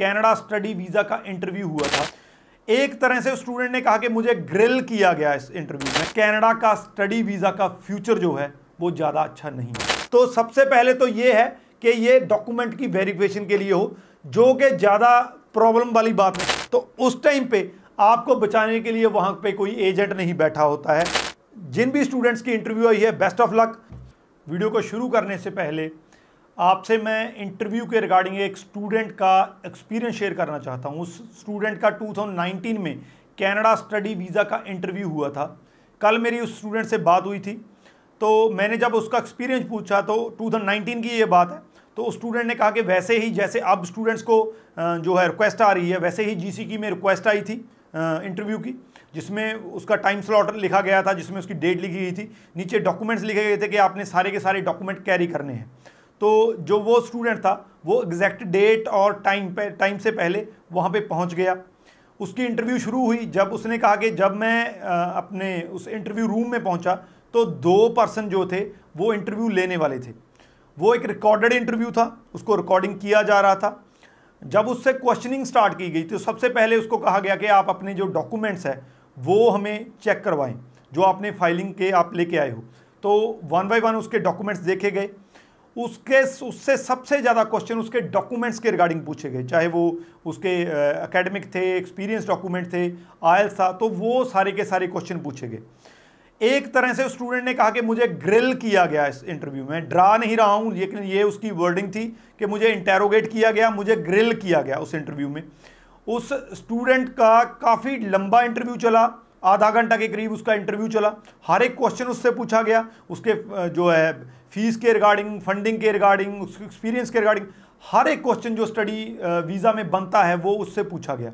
Canada study visa का interview हुआ था। एक तरह से स्टूडेंट ने कहा कि मुझे ग्रिल किया गया इस इंटरव्यू में। कनाडा का स्टडी वीज़ा का फ्यूचर जो है, वो ज़्यादा अच्छा नहीं है। तो सबसे पहले तो ये है कि ये डॉक्यूमेंट की वेरिफिकेशन के लिए हो, जो कि ज़्यादा प्रॉब्लम वाली बात है तो उस टाइम पे आपको बचाने के लिए वहाँ पे कोई एजेंट नहीं बैठा होता है। जिन भी स्टूडेंट्स की इंटरव्यू आई है, बेस्ट ऑफ़ लक। वीडियो को शुरू करने से पहले आपसे मैं इंटरव्यू के रिगार्डिंग एक स्टूडेंट का एक्सपीरियंस शेयर करना चाहता हूँ। उस स्टूडेंट का 2019 में कनाडा स्टडी वीज़ा का इंटरव्यू हुआ था। कल मेरी उस स्टूडेंट से बात हुई थी। तो मैंने जब उसका एक्सपीरियंस पूछा तो 2019 की ये बात है। तो उस स्टूडेंट ने कहा कि वैसे ही जैसे अब स्टूडेंट्स को जो है रिक्वेस्ट आ रही है, वैसे ही जीसी की में रिक्वेस्ट आई थी इंटरव्यू की, जिसमें उसका टाइम स्लॉट लिखा गया था, जिसमें उसकी डेट लिखी गई थी। नीचे डॉक्यूमेंट्स लिखे गए थे कि आपने सारे के सारे डॉक्यूमेंट कैरी करने हैं। तो जो वो स्टूडेंट था, वो एग्जैक्ट डेट और टाइम पे टाइम से पहले वहाँ पे पहुँच गया। उसकी इंटरव्यू शुरू हुई। जब उसने कहा कि जब मैं अपने उस इंटरव्यू रूम में पहुँचा तो दो पर्सन जो थे, वो इंटरव्यू लेने वाले थे। वो एक रिकॉर्डेड इंटरव्यू था। उसको रिकॉर्डिंग किया जा रहा था। जब उससे क्वेश्चनिंग स्टार्ट की गई तो सबसे पहले उसको कहा गया कि आप अपने जो डॉक्यूमेंट्स हैं, वो हमें चेक करवाएँ, जो आपने फाइलिंग के आप लेके आए हो। तो वन बाय वन उसके डॉक्यूमेंट्स देखे गए। उसके, उससे सबसे ज़्यादा क्वेश्चन उसके डॉक्यूमेंट्स के रिगार्डिंग पूछे गए। चाहे वो उसके एकेडमिक थे एक्सपीरियंस डॉक्यूमेंट थे आयल्स था तो वो सारे के सारे क्वेश्चन पूछे गए। एक तरह से स्टूडेंट ने कहा कि मुझे ग्रिल किया गया इस इंटरव्यू में। ड्रा नहीं रहा हूँ, लेकिन ये उसकी वर्डिंग थी कि मुझे इंटेरोगेट किया गया, मुझे ग्रिल किया गया उस इंटरव्यू में। उस स्टूडेंट का काफ़ी लंबा इंटरव्यू चला। आधा घंटा के करीब उसका इंटरव्यू चला। हर एक क्वेश्चन उससे पूछा गया। उसके जो है फ़ीस के रिगार्डिंग फंडिंग के रिगार्डिंग उसके एक्सपीरियंस के रिगार्डिंग हर एक क्वेश्चन जो स्टडी वीज़ा में बनता है, वो उससे पूछा गया।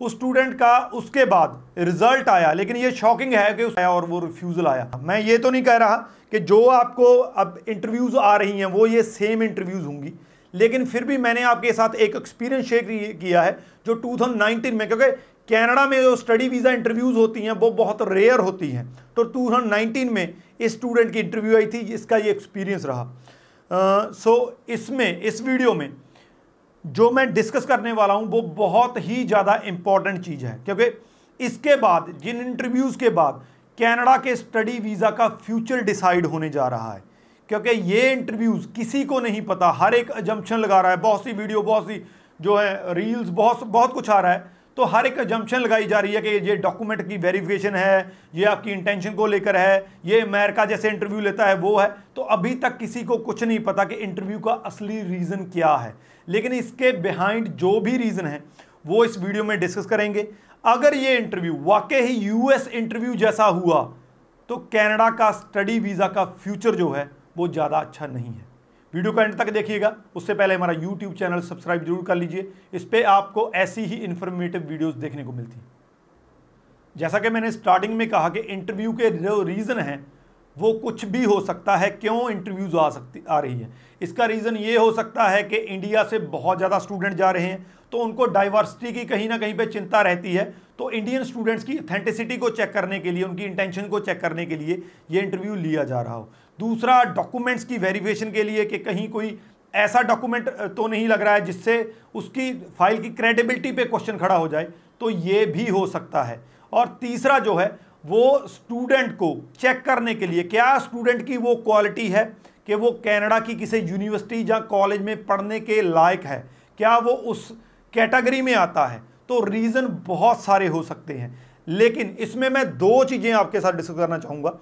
उस स्टूडेंट का, उसके बाद रिज़ल्ट आया, लेकिन ये शॉकिंग है कि आया और वो रिफ्यूज़ल आया। मैं ये तो नहीं कह रहा कि जो आपको अब इंटरव्यूज़ आ रही हैं, वो ये सेम इंटरव्यूज़ होंगी। लेकिन फिर भी मैंने आपके साथ एक एक्सपीरियंस शेयर किया है, जो 2019 में, क्योंकि कनाडा में जो स्टडी वीज़ा इंटरव्यूज़ होती हैं वो बहुत रेयर होती हैं। तो 2019 में इस स्टूडेंट की इंटरव्यू आई थी इसका ये एक्सपीरियंस रहा। सो uh, so, इसमें इस वीडियो में जो मैं डिस्कस करने वाला हूँ वो बहुत ही ज़्यादा इंपॉर्टेंट चीज़ है। क्योंकि इसके बाद जिन इंटरव्यूज़ के बाद कनाडा के स्टडी वीज़ा का फ्यूचर डिसाइड होने जा रहा है। क्योंकि ये इंटरव्यूज़ किसी को नहीं पता हर एक एजम्पन लगा रहा है बहुत सी वीडियो बहुत सी जो है रील्स बहुत बहुत कुछ आ रहा है। तो हर एक एजम्पन लगाई जा रही है कि ये डॉक्यूमेंट की वेरिफिकेशन है, ये आपकी इंटेंशन को लेकर है, ये अमेरिका जैसे इंटरव्यू लेता है, वो है। तो अभी तक किसी को कुछ नहीं पता कि इंटरव्यू का असली रीज़न क्या है। लेकिन इसके बिहाइंड जो भी रीज़न है, वो इस वीडियो में डिस्कस करेंगे। अगर ये इंटरव्यू वाकई ही यूएस इंटरव्यू जैसा हुआ तो कनाडा का स्टडी वीज़ा का फ्यूचर जो है, वो ज़्यादा अच्छा नहीं है। वीडियो को एंड तक देखिएगा। उससे पहले हमारा यूट्यूब चैनल सब्सक्राइब ज़रूर कर लीजिए। इस पर आपको ऐसी ही इन्फॉर्मेटिव वीडियोज़ देखने को मिलती जैसा कि मैंने स्टार्टिंग में कहा कि इंटरव्यू के जो रीज़न हैं वो कुछ भी हो सकता है, क्यों इंटरव्यूज़ आ सकती, आ रही है? इसका रीज़न ये हो सकता है कि इंडिया से बहुत ज़्यादा स्टूडेंट जा रहे हैं तो उनको डाइवर्सिटी की कहीं ना कहीं पे चिंता रहती है। तो इंडियन स्टूडेंट्स की अथेंटिसिटी को चेक करने के लिए, उनकी इंटेंशन को चेक करने के लिए ये इंटरव्यू लिया जा रहा हो। दूसरा डॉक्यूमेंट्स की वेरीफिकेशन के लिए कि कहीं कोई ऐसा डॉक्यूमेंट तो नहीं लग रहा है जिससे उसकी फ़ाइल की क्रेडिबिलिटी पे क्वेश्चन खड़ा हो जाए तो ये भी हो सकता है। और तीसरा जो है वो स्टूडेंट को चेक करने के लिए, क्या स्टूडेंट की वो क्वालिटी है कि वो कनाडा की किसी यूनिवर्सिटी या कॉलेज में पढ़ने के लायक है? क्या वो उस कैटेगरी में आता है? तो रीज़न बहुत सारे हो सकते हैं। लेकिन इसमें मैं दो चीज़ें आपके साथ डिस्कस करना चाहूँगा।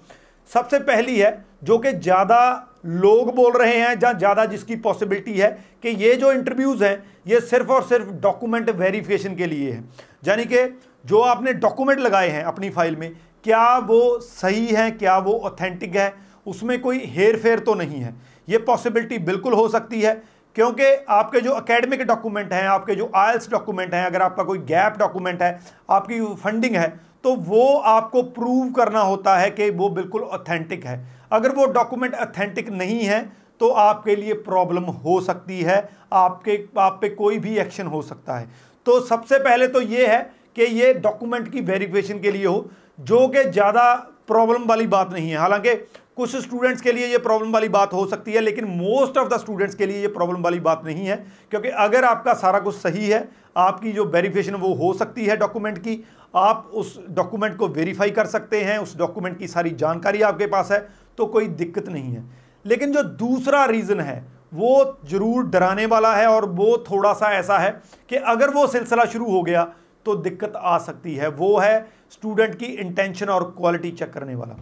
सबसे पहली है, जो कि ज़्यादा लोग बोल रहे हैं जहाँ ज़्यादा जिसकी पॉसिबिलिटी है कि ये जो इंटरव्यूज़ हैं, ये सिर्फ़ और सिर्फ़ डॉक्यूमेंट वेरिफिकेशन के लिए है। यानी कि जो आपने डॉक्यूमेंट लगाए हैं अपनी फ़ाइल में क्या वो सही है, क्या वो ऑथेंटिक है, उसमें कोई हेर फेर तो नहीं है। ये पॉसिबिलिटी बिल्कुल हो सकती है, क्योंकि आपके जो अकेडमिक डॉक्यूमेंट हैं, आपके जो आयल्स डॉक्यूमेंट हैं, अगर आपका कोई गैप डॉक्यूमेंट है, आपकी फंडिंग है तो वो आपको प्रूव करना होता है कि वो बिल्कुल ऑथेंटिक है। अगर वो डॉक्यूमेंट ऑथेंटिक नहीं है तो आपके लिए प्रॉब्लम हो सकती है, आपके, आप पे कोई भी एक्शन हो सकता है। तो सबसे पहले तो ये है कि ये डॉक्यूमेंट की वेरिफिकेशन के लिए हो, जो कि ज़्यादा प्रॉब्लम वाली बात नहीं है। हालाँकि कुछ स्टूडेंट्स के लिए ये प्रॉब्लम वाली बात हो सकती है, लेकिन मोस्ट ऑफ़ द स्टूडेंट्स के लिए ये प्रॉब्लम वाली बात नहीं है, क्योंकि अगर आपका सारा कुछ सही है, आपकी जो वेरिफिकेशन वो हो सकती है डॉक्यूमेंट की, आप उस डॉक्यूमेंट को वेरीफाई कर सकते हैं, उस डॉक्यूमेंट की सारी जानकारी आपके पास है तो कोई दिक्कत नहीं है। लेकिन जो दूसरा रीज़न है, वो ज़रूर डराने वाला है, और वो थोड़ा सा ऐसा है कि अगर वो सिलसिला शुरू हो गया तो दिक्कत आ सकती है। वो है स्टूडेंट की इंटेंशन और क्वालिटी चेक करने वाला।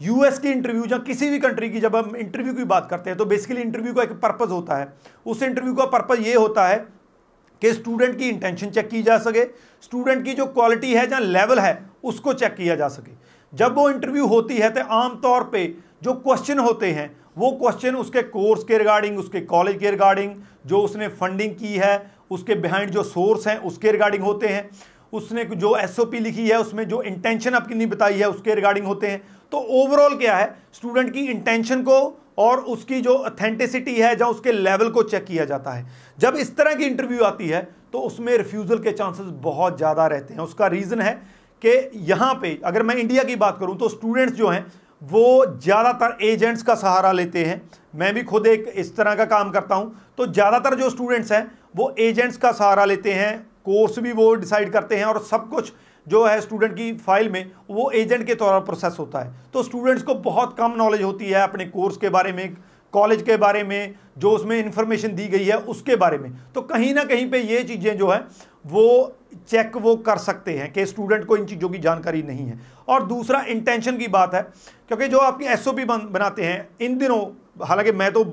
यूएस की इंटरव्यू या किसी भी कंट्री की जब हम इंटरव्यू की बात करते हैं तो बेसिकली इंटरव्यू का एक पर्पज़ होता है। उस इंटरव्यू का पर्पज़ ये होता है कि स्टूडेंट की इंटेंशन चेक की जा सके। स्टूडेंट की जो क्वालिटी है जहाँ लेवल है, उसको चेक किया जा सके। जब वो इंटरव्यू होती है तो आमतौर पर जो क्वेश्चन होते हैं वो क्वेश्चन उसके कोर्स के रिगार्डिंग उसके कॉलेज के रिगार्डिंग जो उसने फंडिंग की है, उसके बिहाइंड जो सोर्स हैं, उसके रिगार्डिंग होते हैं। उसने जो एसओपी लिखी है, उसमें जो इंटेंशन आपकी नहीं बताई है, उसके रिगार्डिंग होते हैं। तो ओवरऑल क्या है? स्टूडेंट की इंटेंशन को और उसकी जो अथेंटिसिटी है जहाँ उसके लेवल को चेक किया जाता है। जब इस तरह की इंटरव्यू आती है तो उसमें रिफ्यूज़ल के चांसेस बहुत ज़्यादा रहते हैं। उसका रीज़न है कि यहाँ पे, अगर मैं इंडिया की बात करूँ तो स्टूडेंट्स जो हैं वो ज़्यादातर एजेंट्स का सहारा लेते हैं। मैं भी खुद एक इस तरह का काम करता हूँ। तो ज़्यादातर जो स्टूडेंट्स हैं, वो एजेंट्स का सहारा लेते हैं कोर्स भी वो डिसाइड करते हैं और सब कुछ जो है स्टूडेंट की फ़ाइल में, वो एजेंट के तौर पर प्रोसेस होता है। तो स्टूडेंट्स को बहुत कम नॉलेज होती है अपने कोर्स के बारे में कॉलेज के बारे में, जो उसमें इंफॉर्मेशन दी गई है, उसके बारे में। तो कहीं ना कहीं पे ये चीज़ें जो है, वो चेक वो कर सकते हैं कि स्टूडेंट को इन चीज़ों की जानकारी नहीं है। और दूसरा इंटेंशन की बात है क्योंकि जो आपकी एस बन, बनाते हैं इन दिनों हालाँकि मैं तो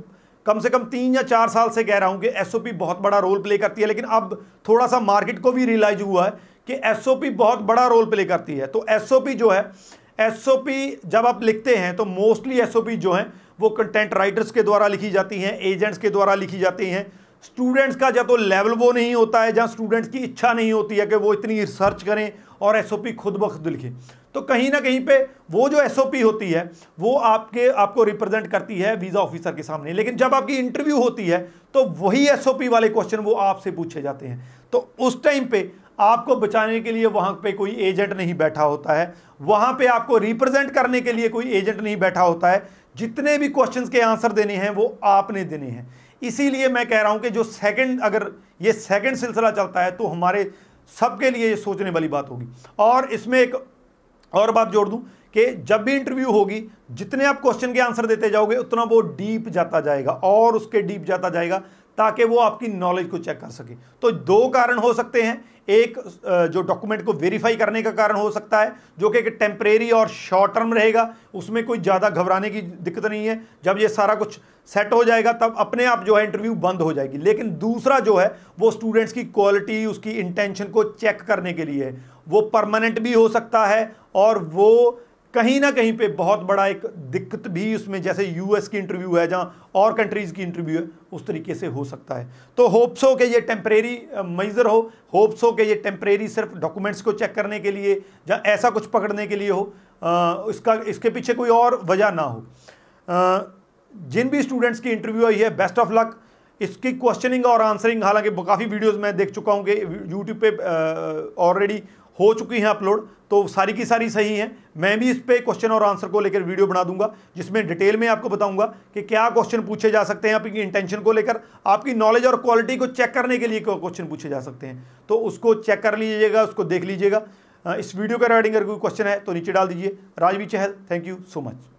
कम से कम तीन या चार साल से कह रहा हूँ कि एसओपी बहुत बड़ा रोल प्ले करती है लेकिन अब थोड़ा सा मार्केट को भी रियलाइज़ हुआ है कि एसओपी बहुत बड़ा रोल प्ले करती है। तो एसओपी जो है एसओपी जब आप लिखते हैं तो मोस्टली एसओपी जो है वो कंटेंट राइटर्स के द्वारा लिखी जाती हैं एजेंट्स के द्वारा लिखी जाती हैं स्टूडेंट्स का जब तो लेवल वो नहीं होता है, जहाँ स्टूडेंट्स की इच्छा नहीं होती है कि वो इतनी रिसर्च करें और एसओपी खुद ब खुद लिखें। तो कहीं ना कहीं पे वो जो एसओपी होती है, वो आपके, आपको रिप्रेजेंट करती है वीज़ा ऑफिसर के सामने। लेकिन जब आपकी इंटरव्यू होती है तो वही एसओपी वाले क्वेश्चन वो आपसे पूछे जाते हैं। तो उस टाइम पे आपको बचाने के लिए वहाँ पे कोई एजेंट नहीं बैठा होता है। वहाँ पे आपको रिप्रेजेंट करने के लिए कोई एजेंट नहीं बैठा होता है। जितने भी क्वेश्चंस के आंसर देने हैं, वो आपने देने हैं। इसीलिए मैं कह रहा हूँ कि जो सेकंड अगर ये सेकंड सिलसिला चलता है तो हमारे सबके लिए ये सोचने वाली बात होगी। और इसमें एक और बात जोड़ दूँ कि जब भी इंटरव्यू होगी, जितने आप क्वेश्चन के आंसर देते जाओगे, उतना वो डीप जाता जाएगा और उसके डीप जाता जाएगा। ताकि वो आपकी नॉलेज को चेक कर सके। तो दो कारण हो सकते हैं। एक जो डॉक्यूमेंट को वेरीफाई करने का कारण हो सकता है, जो कि एक टेम्परेरी और शॉर्ट टर्म रहेगा। उसमें कोई ज़्यादा घबराने की दिक्कत नहीं है। जब ये सारा कुछ सेट हो जाएगा, तब अपने आप जो है इंटरव्यू बंद हो जाएगी। लेकिन दूसरा जो है, वो स्टूडेंट्स की क्वालिटी उसकी इंटेंशन को चेक करने के लिए। वो परमानेंट भी हो सकता है और वो कहीं ना कहीं पे बहुत बड़ा एक दिक्कत भी उसमें जैसे यूएस की इंटरव्यू है जहाँ और कंट्रीज़ की इंटरव्यू है उस तरीके से हो सकता है। तो होप्स हो कि ये टेम्परेरी मेजर हो होप्स हो कि ये टेम्परेरी सिर्फ़ डॉक्यूमेंट्स को चेक करने के लिए या ऐसा कुछ पकड़ने के लिए हो आ, इसका इसके पीछे कोई और वजह ना हो। आ, जिन भी स्टूडेंट्स की इंटरव्यू आई है बेस्ट ऑफ़ लक इसकी क्वेश्चनिंग और आंसरिंग हालाँकि काफ़ी वीडियोस मैं देख चुका हूँ कि यूट्यूब पे ऑलरेडी हो चुकी हैं अपलोड तो सारी की सारी सही हैं। मैं भी इस पर क्वेश्चन और आंसर को लेकर वीडियो बना दूँगा, जिसमें डिटेल में आपको बताऊँगा कि क्या क्वेश्चन पूछे जा सकते हैं आपकी इंटेंशन को लेकर। आपकी नॉलेज और क्वालिटी को चेक करने के लिए क्वेश्चन पूछे जा सकते हैं। तो उसको चेक कर लीजिएगा, उसको देख लीजिएगा। इस वीडियो के रिगार्डिंग अगर कोई क्वेश्चन है तो नीचे डाल दीजिए। Rajvi Chahal thank you so much